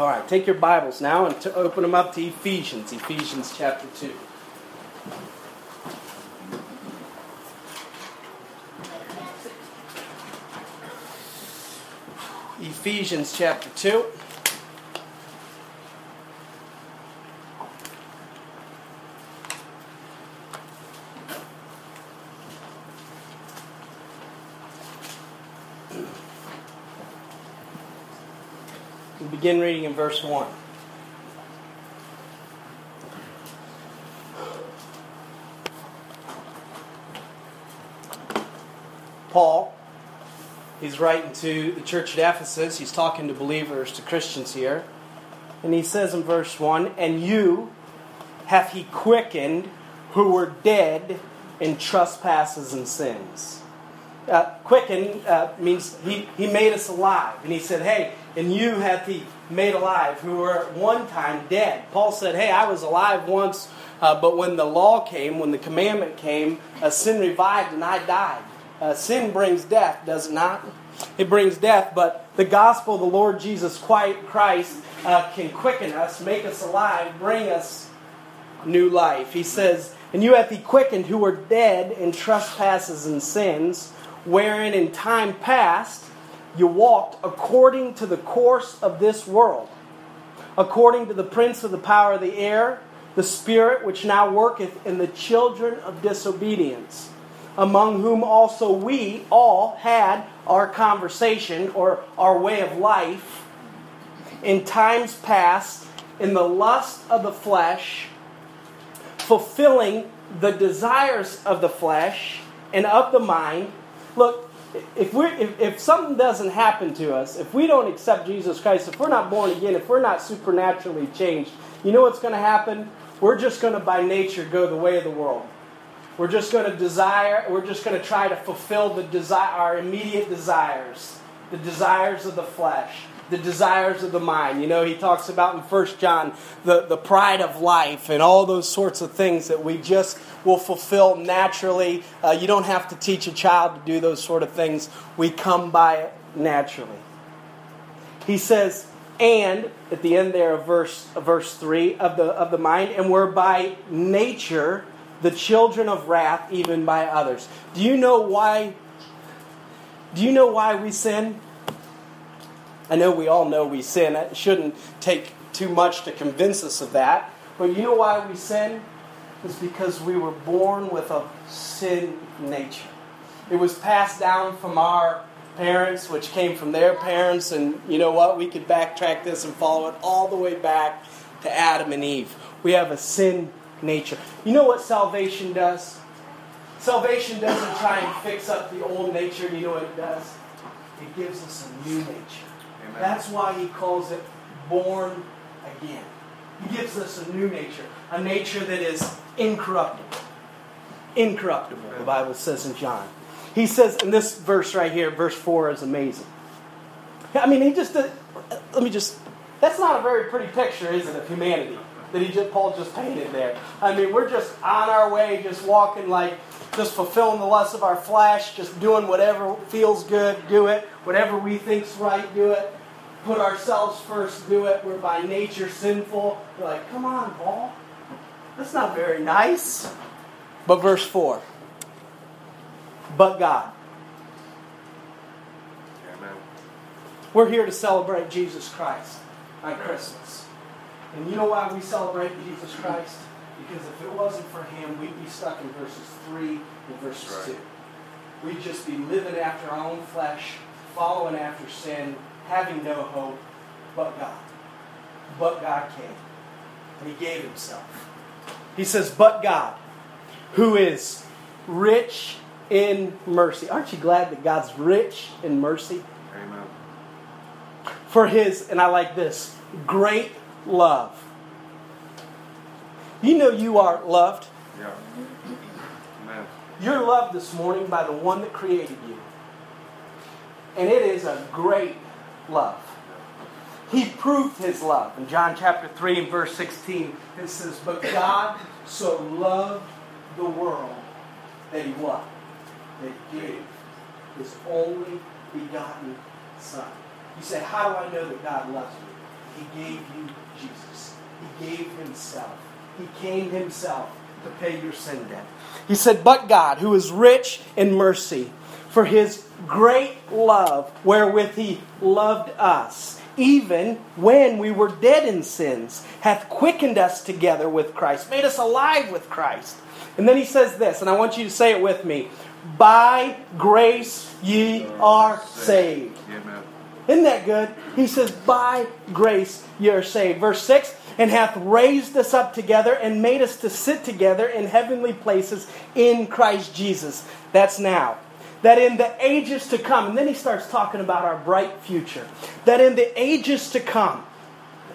All right, take your Bibles now and to open them up to Ephesians, Ephesians chapter 2. Ephesians chapter 2. Begin reading in verse 1. Paul, he's writing to the church at Ephesus. He's talking to believers, to Christians here. And he says in verse 1 And you hath he quickened who were dead in trespasses and sins. Uh, quicken uh, means he, he made us alive. And he said, Hey, and you hath he made alive who were at one time dead. Paul said, Hey, I was alive once, uh, but when the law came, when the commandment came, sin revived and I died. Uh, sin brings death, does it not? It brings death, but the gospel of the Lord Jesus Christ uh, can quicken us, make us alive, bring us new life. He says, And you hath he quickened who were dead in trespasses and sins, wherein in time past you walked according to the course of this world, according to the prince of the power of the air, the spirit which now worketh in the children of disobedience, among whom also we all had our conversation or our way of life in times past in the lust of the flesh, fulfilling the desires of the flesh and of the mind. Look, if, we if, if something doesn't happen to us, if we don't accept Jesus Christ, if we're not born again, if we're not supernaturally changed, you know what's going to happen? We're just going to, by nature, go the way of the world. We're just going to desire, we're just going to try to fulfill the desire, our immediate desires, the desires of the flesh, the desires of the mind. You know, he talks about in First John the, the pride of life and all those sorts of things that we just will fulfill naturally. Uh, you don't have to teach a child to do those sort of things, we come by it naturally. He says, and at the end there of verse, verse 3 of the, of the mind, and we're by nature the children of wrath even by others. Do you know why? Do you know why we sin? I know we all know we sin. It shouldn't take too much to convince us of that. But you know why we sin? It's because we were born with a sin nature. It was passed down from our parents, which came from their parents, and you know what? We could backtrack this and follow it all the way back to Adam and Eve. We have a sin nature. You know what salvation does? Salvation doesn't try and fix up the old nature. You know what it does? It gives us a new nature. That's why he calls it born again. He gives us a new nature, a nature that is incorruptible. Incorruptible, the Bible says in John. He says in this verse right here, verse 4 is amazing. I mean, he just, uh, let me just, that's not a very pretty picture, is it, of humanity? that he just Paul just painted there. I mean, we're just on our way, just walking like just fulfilling the lust of our flesh, just doing whatever feels good, do it. Whatever we think's right, do it. Put ourselves first, do it. We're by nature sinful. We're like, come on, Paul. That's not very nice. But verse 4. But God. Amen. We're here to celebrate Jesus Christ on Christmas. And you know why we celebrate Jesus Christ? Because if it wasn't for him, we'd be stuck in verses 3 and verses right. 2. We'd just be living after our own flesh, following after sin, having no hope but God. But God came. And he gave himself. He says, But God, who is rich in mercy. Aren't you glad that God's rich in mercy? Amen. For his, and I like this, great love. You know you are loved. Yeah. Amen. You're loved this morning by the one that created you. And it is a great love. He proved his love. In John chapter 3 and verse 16, it says, But God so loved the world that he what? That he gave his only begotten Son. You say, How do I know that God loves me? He gave you Jesus. He gave himself. He came himself to pay your sin debt. He said, But God, who is rich in mercy, for his great love wherewith he loved us, even when we were dead in sins, hath quickened us together with Christ, made us alive with Christ. And then he says this, and I want you to say it with me By grace ye are saved. Amen. Isn't that good? He says, By grace ye are saved. Verse 6 and hath raised us up together and made us to sit together in heavenly places in Christ Jesus. That's now. That in the ages to come, and then he starts talking about our bright future. That in the ages to come,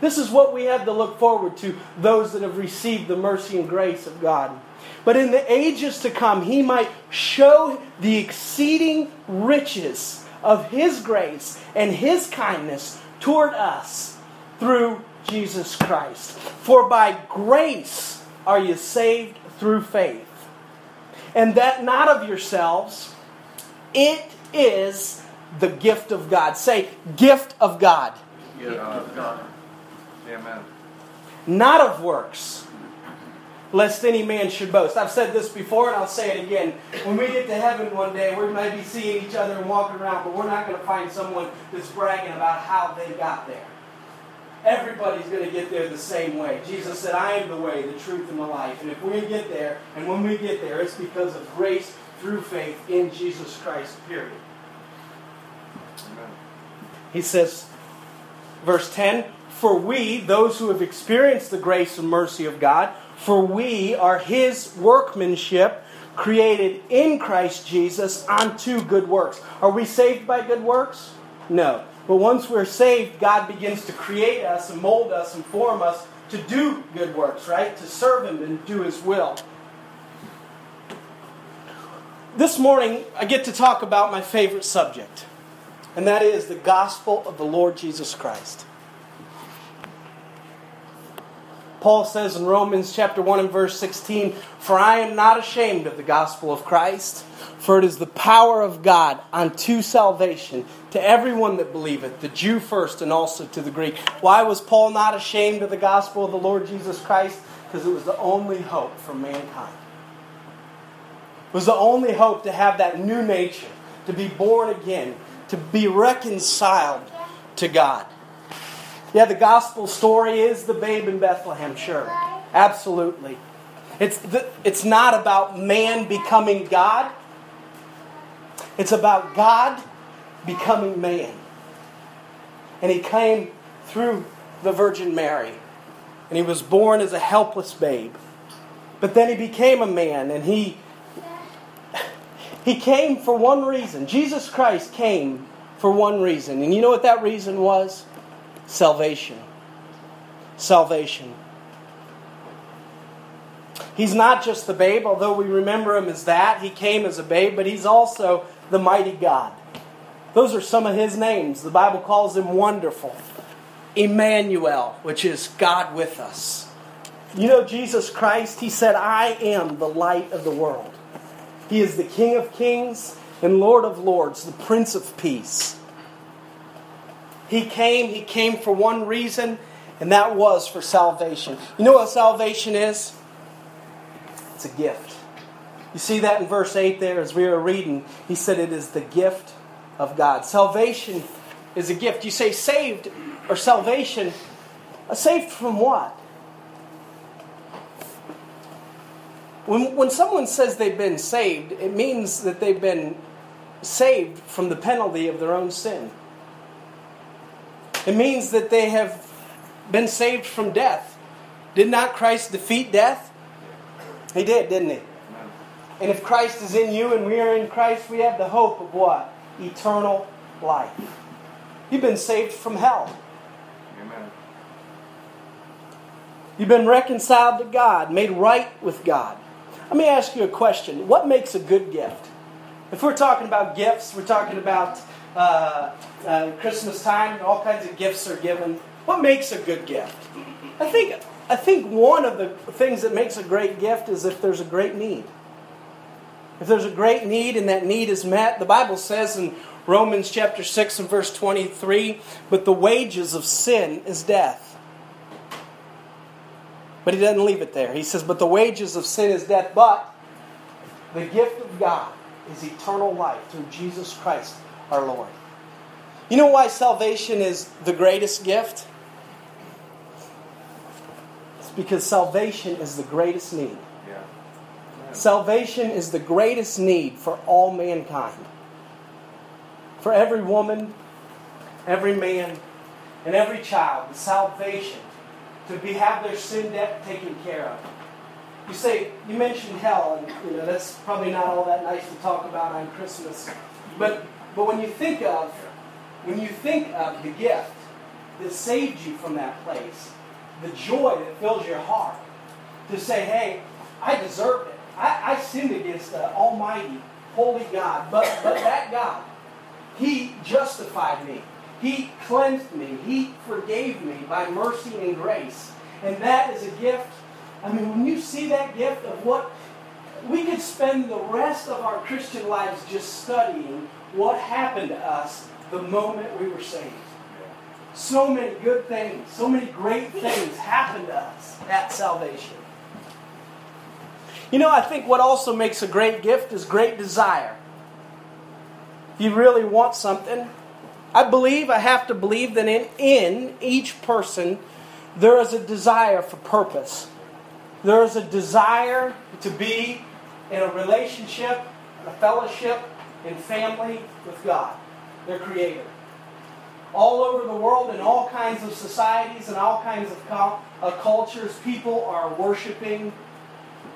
this is what we have to look forward to, those that have received the mercy and grace of God. But in the ages to come, he might show the exceeding riches of his grace and his kindness toward us through Jesus Christ. For by grace are you saved through faith. And that not of yourselves, it is the gift of God. Say, gift of God. Gift of God. Amen. Not of works, lest any man should boast. I've said this before and I'll say it again. When we get to heaven one day, we might be seeing each other and walking around, but we're not going to find someone that's bragging about how they got there. Everybody's going to get there the same way. Jesus said, I am the way, the truth, and the life. And if we get there, and when we get there, it's because of grace through faith in Jesus Christ, period. Amen. He says, verse 10 For we, those who have experienced the grace and mercy of God, for we are his workmanship, created in Christ Jesus unto good works. Are we saved by good works? No. But once we're saved, God begins to create us and mold us and form us to do good works, right? To serve Him and do His will. This morning, I get to talk about my favorite subject, and that is the gospel of the Lord Jesus Christ. Paul says in Romans chapter 1 and verse 16, For I am not ashamed of the gospel of Christ, for it is the power of God unto salvation to everyone that believeth, the Jew first and also to the Greek. Why was Paul not ashamed of the gospel of the Lord Jesus Christ? Because it was the only hope for mankind. Was the only hope to have that new nature, to be born again, to be reconciled to God. Yeah, the gospel story is the babe in Bethlehem, sure. Absolutely. It's, the, it's not about man becoming God, it's about God becoming man. And he came through the Virgin Mary, and he was born as a helpless babe. But then he became a man, and he he came for one reason. Jesus Christ came for one reason. And you know what that reason was? salvation. Salvation. He's not just the babe, although we remember him as that. He came as a babe, but he's also the mighty God. Those are some of his names. The Bible calls him wonderful. Emmanuel, which is God with us. You know, Jesus Christ, he said, I am the light of the world. He is the King of kings and Lord of lords, the Prince of peace. He came, he came for one reason, and that was for salvation. You know what salvation is? It's a gift. You see that in verse 8 there as we were reading. He said it is the gift of God. Salvation is a gift. You say saved or salvation. Saved from what? When, when someone says they've been saved, it means that they've been saved from the penalty of their own sin. It means that they have been saved from death. Did not Christ defeat death? He did, didn't he? And if Christ is in you and we are in Christ, we have the hope of what? Eternal life. You've been saved from hell. Amen. You've been reconciled to God, made right with God. Let me ask you a question. What makes a good gift? If we're talking about gifts, we're talking about uh, uh, Christmas time, all kinds of gifts are given. What makes a good gift? I think, I think one of the things that makes a great gift is if there's a great need. If there's a great need and that need is met, the Bible says in Romans chapter 6 and verse 23, but the wages of sin is death. But he doesn't leave it there. He says, but the wages of sin is death, but the gift of God is eternal life through Jesus Christ our Lord. You know why salvation is the greatest gift? It's because salvation is the greatest need. Yeah. Salvation is the greatest need for all mankind. For every woman, every man, and every child, the salvation to be have their sin debt taken care of. You say you mentioned hell, and you know that's probably not all that nice to talk about on Christmas. But but when you think of when you think of the gift that saved you from that place, the joy that fills your heart, to say, hey, I deserved it. I, I sinned against the Almighty, Holy God, but, but that God, He justified me. He cleansed me. He forgave me by mercy and grace. And that is a gift. I mean, when you see that gift of what we could spend the rest of our Christian lives just studying what happened to us the moment we were saved. So many good things, so many great things happened to us at salvation. You know, I think what also makes a great gift is great desire. If you really want something, I believe, I have to believe that in, in each person there is a desire for purpose. There is a desire to be in a relationship, a fellowship, and family with God their Creator. All over the world, in all kinds of societies and all kinds of uh, cultures, people are worshiping.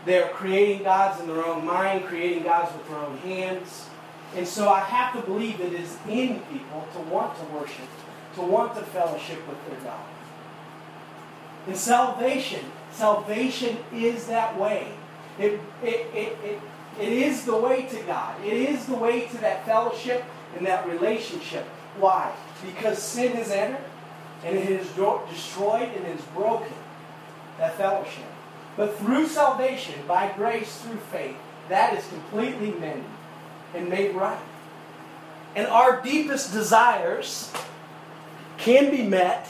They're creating gods in their own mind, creating gods with their own hands. And so I have to believe that it is in people to want to worship, to want to fellowship with their God. And salvation, salvation is that way. It, it, it, it, it is the way to God. It is the way to that fellowship and that relationship. Why? Because sin has entered and it has destroyed and has broken that fellowship. But through salvation, by grace, through faith, that is completely mended and made right. And our deepest desires can be met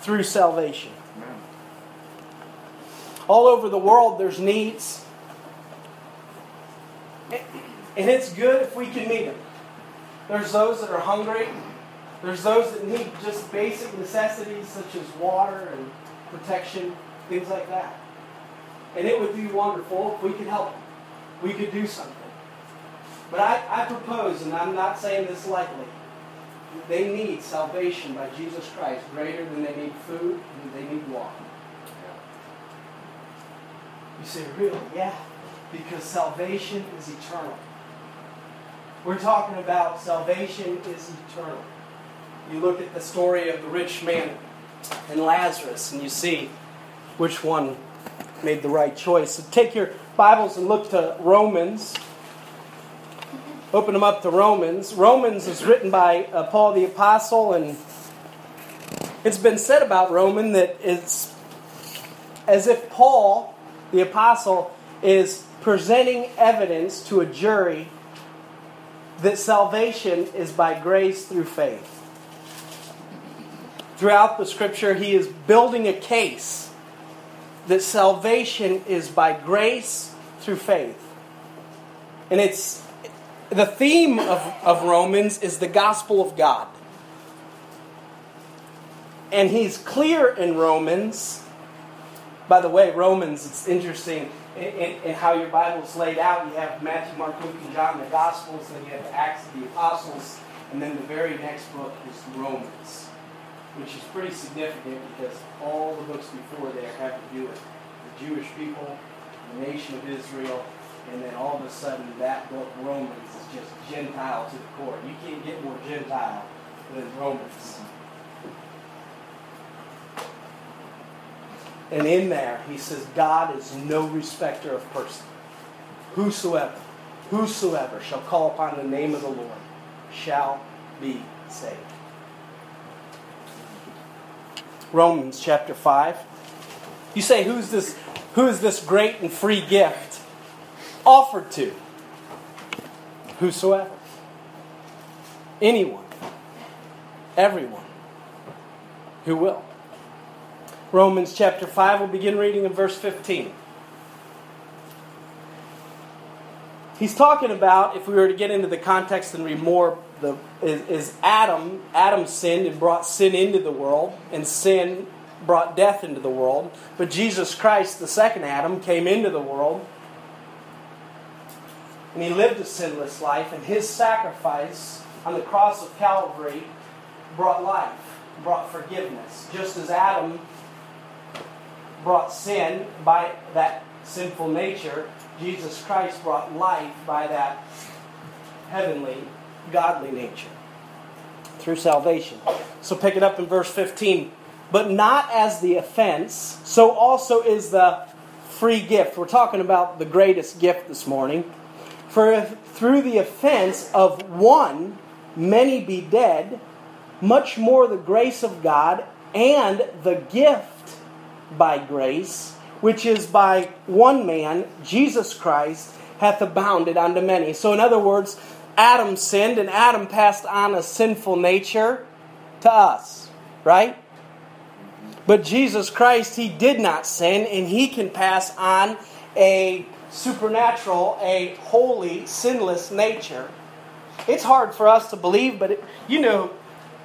through salvation. All over the world, there's needs. And it's good if we can meet them. There's those that are hungry. There's those that need just basic necessities such as water and protection, things like that. And it would be wonderful if we could help them. We could do something. But I, I propose, and I'm not saying this lightly, they need salvation by Jesus Christ greater than they need food and they need water. You say, really? Yeah. Because salvation is eternal. We're talking about salvation is eternal. You look at the story of the rich man and Lazarus, and you see which one made the right choice. So take your Bibles and look to Romans. Open them up to Romans. Romans is written by uh, Paul the Apostle, and it's been said about Roman that it's as if Paul the Apostle is presenting evidence to a jury that salvation is by grace through faith. Throughout the scripture, he is building a case that salvation is by grace through faith. And it's the theme of, of Romans is the gospel of God. And he's clear in Romans. By the way, Romans, it's interesting in, in, how your Bible is laid out, you have Matthew, Mark, Luke, and John, the Gospels, then you have the Acts of the Apostles, and then the very next book is Romans, which is pretty significant because all the books before there have to do with the Jewish people, the nation of Israel, and then all of a sudden that book, Romans, is just Gentile to the core. You can't get more Gentile than Romans. And in there, he says, God is no respecter of person. Whosoever, whosoever shall call upon the name of the Lord shall be saved. Romans chapter 5. You say, who's this, who is this great and free gift offered to? Whosoever. Anyone. Everyone who will. Romans chapter 5, we'll begin reading in verse 15. He's talking about, if we were to get into the context and read more, the, is, is Adam, Adam sinned and brought sin into the world, and sin brought death into the world. But Jesus Christ, the second Adam, came into the world, and he lived a sinless life, and his sacrifice on the cross of Calvary brought life, brought forgiveness. Just as Adam brought sin by that sinful nature, Jesus Christ brought life by that heavenly, godly nature through salvation. So pick it up in verse 15. But not as the offense, so also is the free gift. We're talking about the greatest gift this morning. For if through the offense of one many be dead, much more the grace of God and the gift by grace which is by one man, Jesus Christ, hath abounded unto many. So, in other words, Adam sinned, and Adam passed on a sinful nature to us, right? But Jesus Christ, he did not sin, and he can pass on a supernatural, a holy, sinless nature. It's hard for us to believe, but it, you know,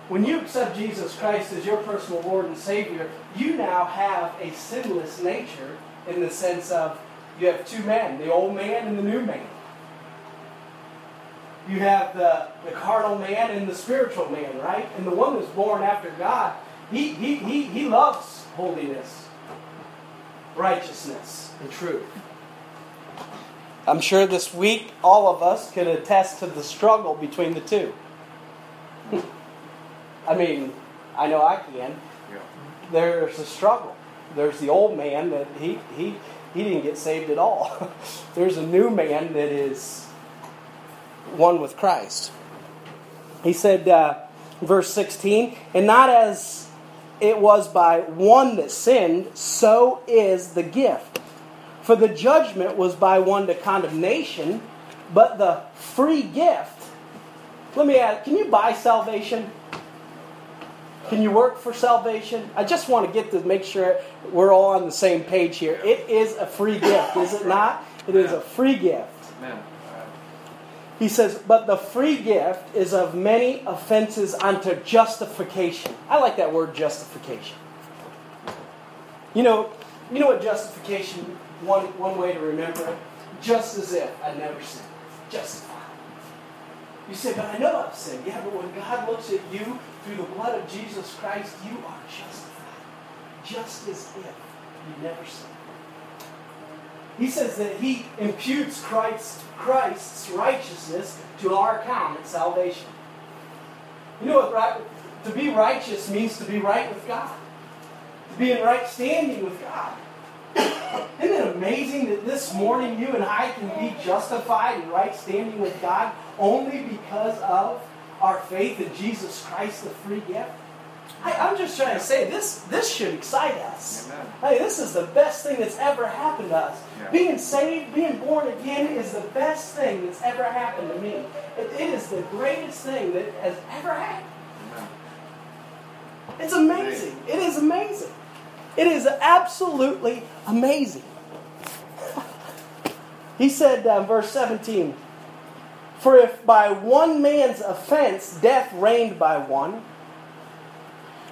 when you accept Jesus Christ as your personal Lord and Savior, you now have a sinless nature in the sense of you have two men, the old man and the new man. You have the, the carnal man and the spiritual man, right? And the one that's born after God, he, he, he, he loves holiness, righteousness, and truth. I'm sure this week all of us can attest to the struggle between the two. I mean, I know I can. Yeah. There's a struggle. There's the old man that he he he didn't get saved at all. There's a new man that is one with Christ. He said, uh, verse 16, and not as it was by one that sinned, so is the gift. For the judgment was by one to condemnation, but the free gift. Let me ask, can you buy salvation? Can you work for salvation? I just want to get to make sure we're all on the same page here. It is a free gift, is it not? It is a free gift. Amen. He says, but the free gift is of many offenses unto justification. I like that word justification. You know, you know what justification, one, one way to remember it? Just as if I never sinned. Justified. You say, but I know I've sinned. Yeah, but when God looks at you through the blood of Jesus Christ, you are justified. Just as if you never sinned. He says that he imputes Christ, Christ's righteousness to our account at salvation. You know what right, to be righteous means to be right with God. To be in right standing with God. Isn't it amazing that this morning you and I can be justified in right standing with God only because of our faith in Jesus Christ, the free gift? I, am just trying to say this. This should excite us. Amen. Hey, this is the best thing that's ever happened to us. Yeah. Being saved, being born again, is the best thing that's ever happened to me. it, it is the greatest thing that has ever happened. Amen. It's amazing. It is amazing. It is absolutely amazing. he said, uh, verse 17, For if by one man's offense death reigned by one,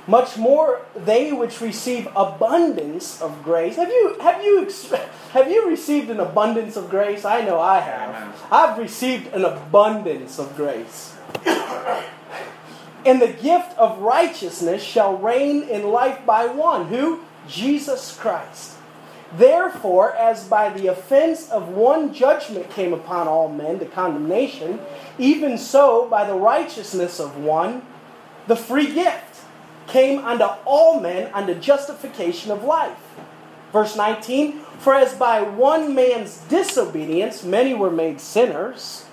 much more they which receive abundance of grace. Have you have you have you received an abundance of grace? I know I have. I've received an abundance of grace. and the gift of righteousness shall reign in life by one who Jesus Christ. Therefore, as by the offense of one judgment came upon all men to condemnation, even so by the righteousness of one, the free gift came unto all men unto justification of life. Verse 19 For as by one man's disobedience many were made sinners,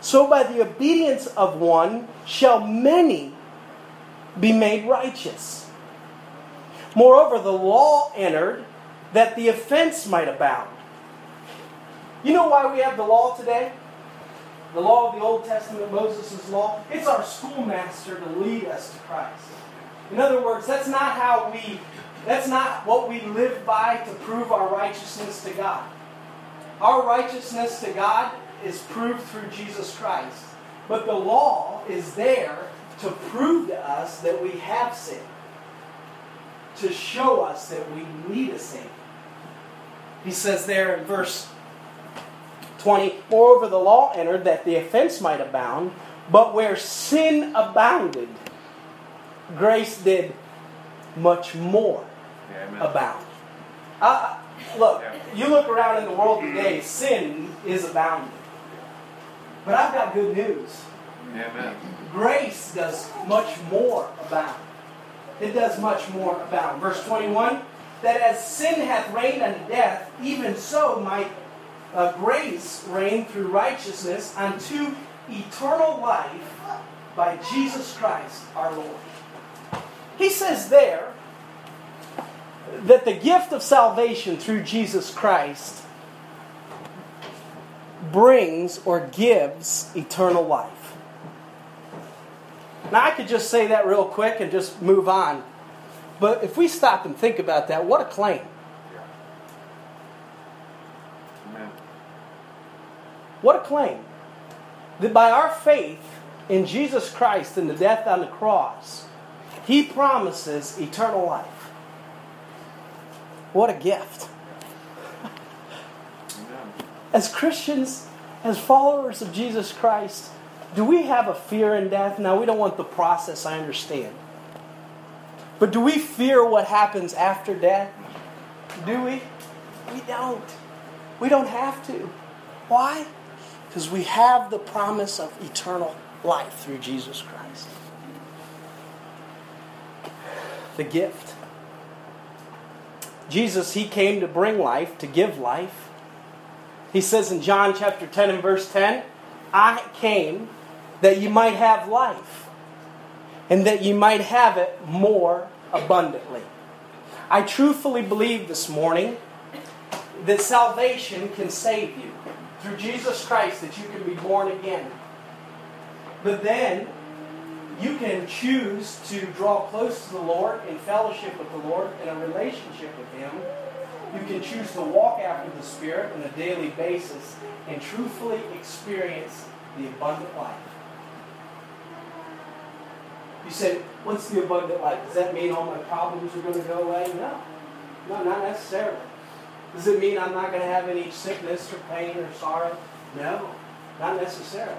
so by the obedience of one shall many be made righteous. Moreover, the law entered that the offense might abound. You know why we have the law today? The law of the Old Testament, Moses' law, it's our schoolmaster to lead us to Christ. In other words, that's not how we, that's not what we live by to prove our righteousness to God. Our righteousness to God is proved through Jesus Christ. But the law is there to prove to us that we have sinned, to show us that we need a Savior. He says there in verse 20, Moreover, the law entered that the offense might abound, but where sin abounded, grace did much more abound. Uh, look, you look around in the world today, sin is abounding. But I've got good news. Amen. Grace does much more abound. It does much more abound. Verse 21 that as sin hath reigned unto death, even so might uh, grace reign through righteousness unto eternal life by Jesus Christ our Lord. He says there that the gift of salvation through Jesus Christ brings or gives eternal life. Now, I could just say that real quick and just move on. But if we stop and think about that, what a claim. What a claim. That by our faith in Jesus Christ and the death on the cross, He promises eternal life. What a gift. As Christians, as followers of Jesus Christ, do we have a fear in death? Now, we don't want the process, I understand. But do we fear what happens after death? Do we? We don't. We don't have to. Why? Because we have the promise of eternal life through Jesus Christ. The gift. Jesus, He came to bring life, to give life. He says in John chapter 10 and verse 10, I came that you might have life and that you might have it more abundantly. I truthfully believe this morning that salvation can save you through Jesus Christ, that you can be born again. But then you can choose to draw close to the Lord in fellowship with the Lord, in a relationship with Him. You can choose to walk after the Spirit on a daily basis and truthfully experience the abundant life. You say, what's the abundant life? Does that mean all my problems are going to go away? No. No, not necessarily. Does it mean I'm not going to have any sickness or pain or sorrow? No, not necessarily.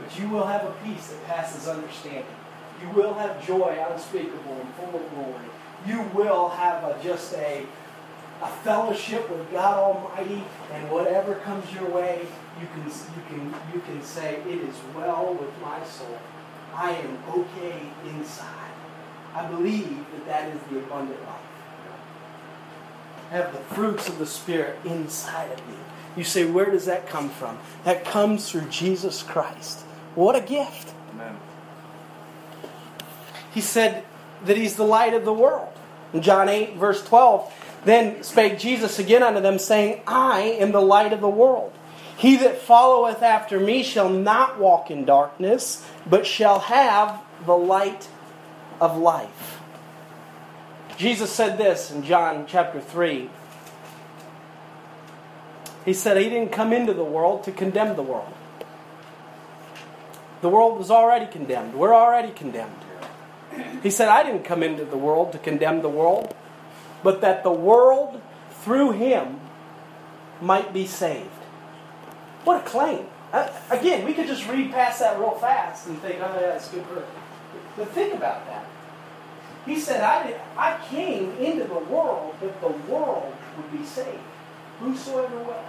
But you will have a peace that passes understanding. You will have joy unspeakable and full of glory. You will have a, just a, a fellowship with God Almighty, and whatever comes your way, you can, you, can, you can say, It is well with my soul. I am okay inside. I believe that that is the abundant life. Have the fruits of the Spirit inside of you. You say, where does that come from? That comes through Jesus Christ. What a gift. Amen. He said that he's the light of the world. In John 8, verse 12, then spake Jesus again unto them, saying, I am the light of the world. He that followeth after me shall not walk in darkness, but shall have the light of life. Jesus said this in John chapter 3. He said he didn't come into the world to condemn the world. The world was already condemned. We're already condemned. He said, I didn't come into the world to condemn the world, but that the world through him might be saved. What a claim. Uh, again, we could just read past that real fast and think, oh, yeah, that's good But think about that. He said, I, did, I came into the world that the world would be saved. Whosoever will,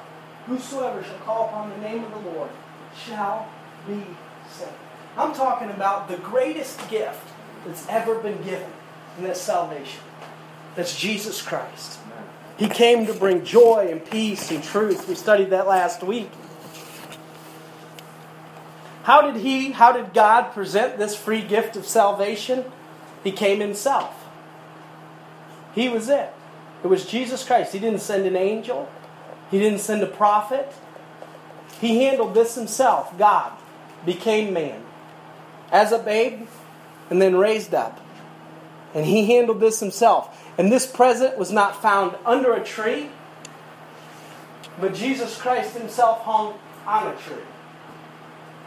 whosoever shall call upon the name of the Lord shall be saved. I'm talking about the greatest gift that's ever been given, and that's salvation. That's Jesus Christ. He came to bring joy and peace and truth. We studied that last week. How did he, how did God present this free gift of salvation? He came himself. He was it. It was Jesus Christ. He didn't send an angel. He didn't send a prophet. He handled this himself. God became man as a babe and then raised up. And he handled this himself. And this present was not found under a tree, but Jesus Christ himself hung on a tree.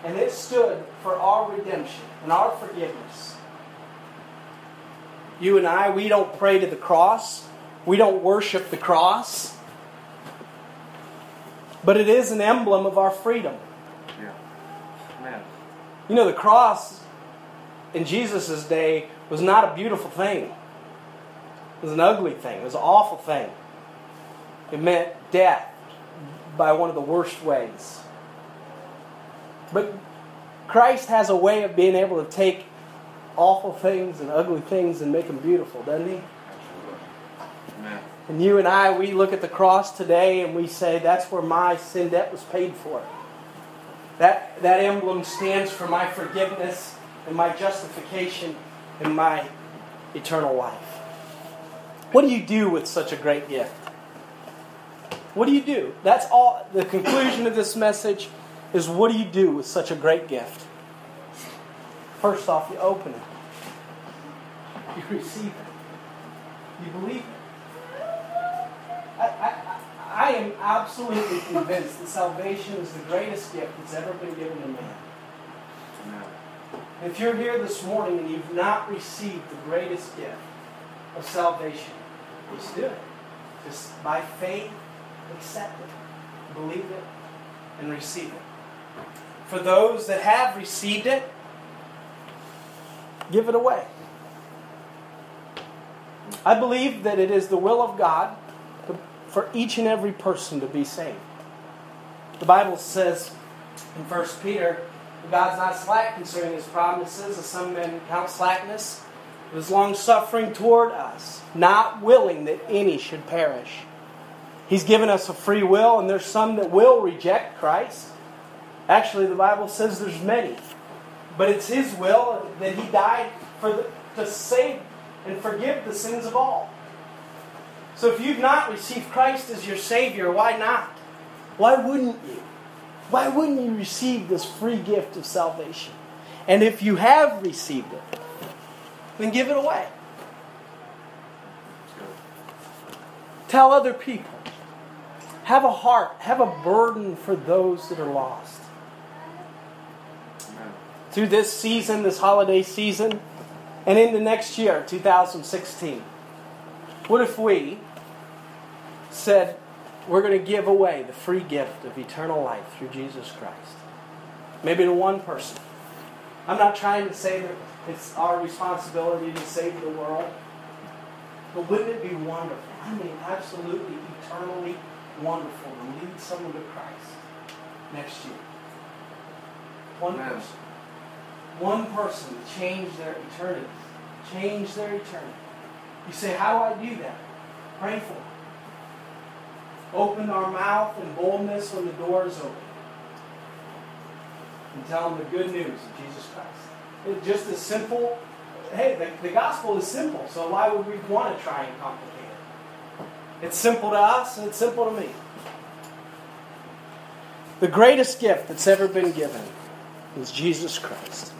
And it stood for our redemption and our forgiveness. You and I, we don't pray to the cross. We don't worship the cross. But it is an emblem of our freedom. Yeah. Amen. You know, the cross in Jesus' day was not a beautiful thing. It was an ugly thing. It was an awful thing. It meant death by one of the worst ways. But Christ has a way of being able to take awful things and ugly things and make them beautiful, doesn't he? Amen. And you and I, we look at the cross today and we say, that's where my sin debt was paid for. That, that emblem stands for my forgiveness and my justification and my eternal life. What do you do with such a great gift? What do you do? That's all. The conclusion of this message is what do you do with such a great gift? First off, you open it, you receive it, you believe it. I, I, I am absolutely convinced that salvation is the greatest gift that's ever been given to man. If you're here this morning and you've not received the greatest gift of salvation, just do it. Just by faith, accept it, believe it, and receive it. For those that have received it, give it away. I believe that it is the will of God to- for each and every person to be saved. The Bible says in 1 Peter, God's not slack concerning his promises, as some men count slackness, is long suffering toward us, not willing that any should perish. He's given us a free will, and there's some that will reject Christ. Actually, the Bible says there's many. But it's His will that He died for the, to save and forgive the sins of all. So if you've not received Christ as your Savior, why not? Why wouldn't you? Why wouldn't you receive this free gift of salvation? And if you have received it, then give it away. Tell other people. Have a heart, have a burden for those that are lost. Amen. Through this season, this holiday season, and into next year, 2016, what if we said we're going to give away the free gift of eternal life through Jesus Christ? Maybe to one person. I'm not trying to say that it's our responsibility to save the world, but wouldn't it be wonderful? I mean, absolutely, eternally wonderful to lead someone to Christ next year. One person. One person to change their eternity. Change their eternity. You say, How do I do that? Pray for them. Open our mouth in boldness when the door is open. And tell them the good news of Jesus Christ. Just as simple. Hey, the, the gospel is simple, so why would we want to try and complicate it? It's simple to us and it's simple to me. The greatest gift that's ever been given is Jesus Christ.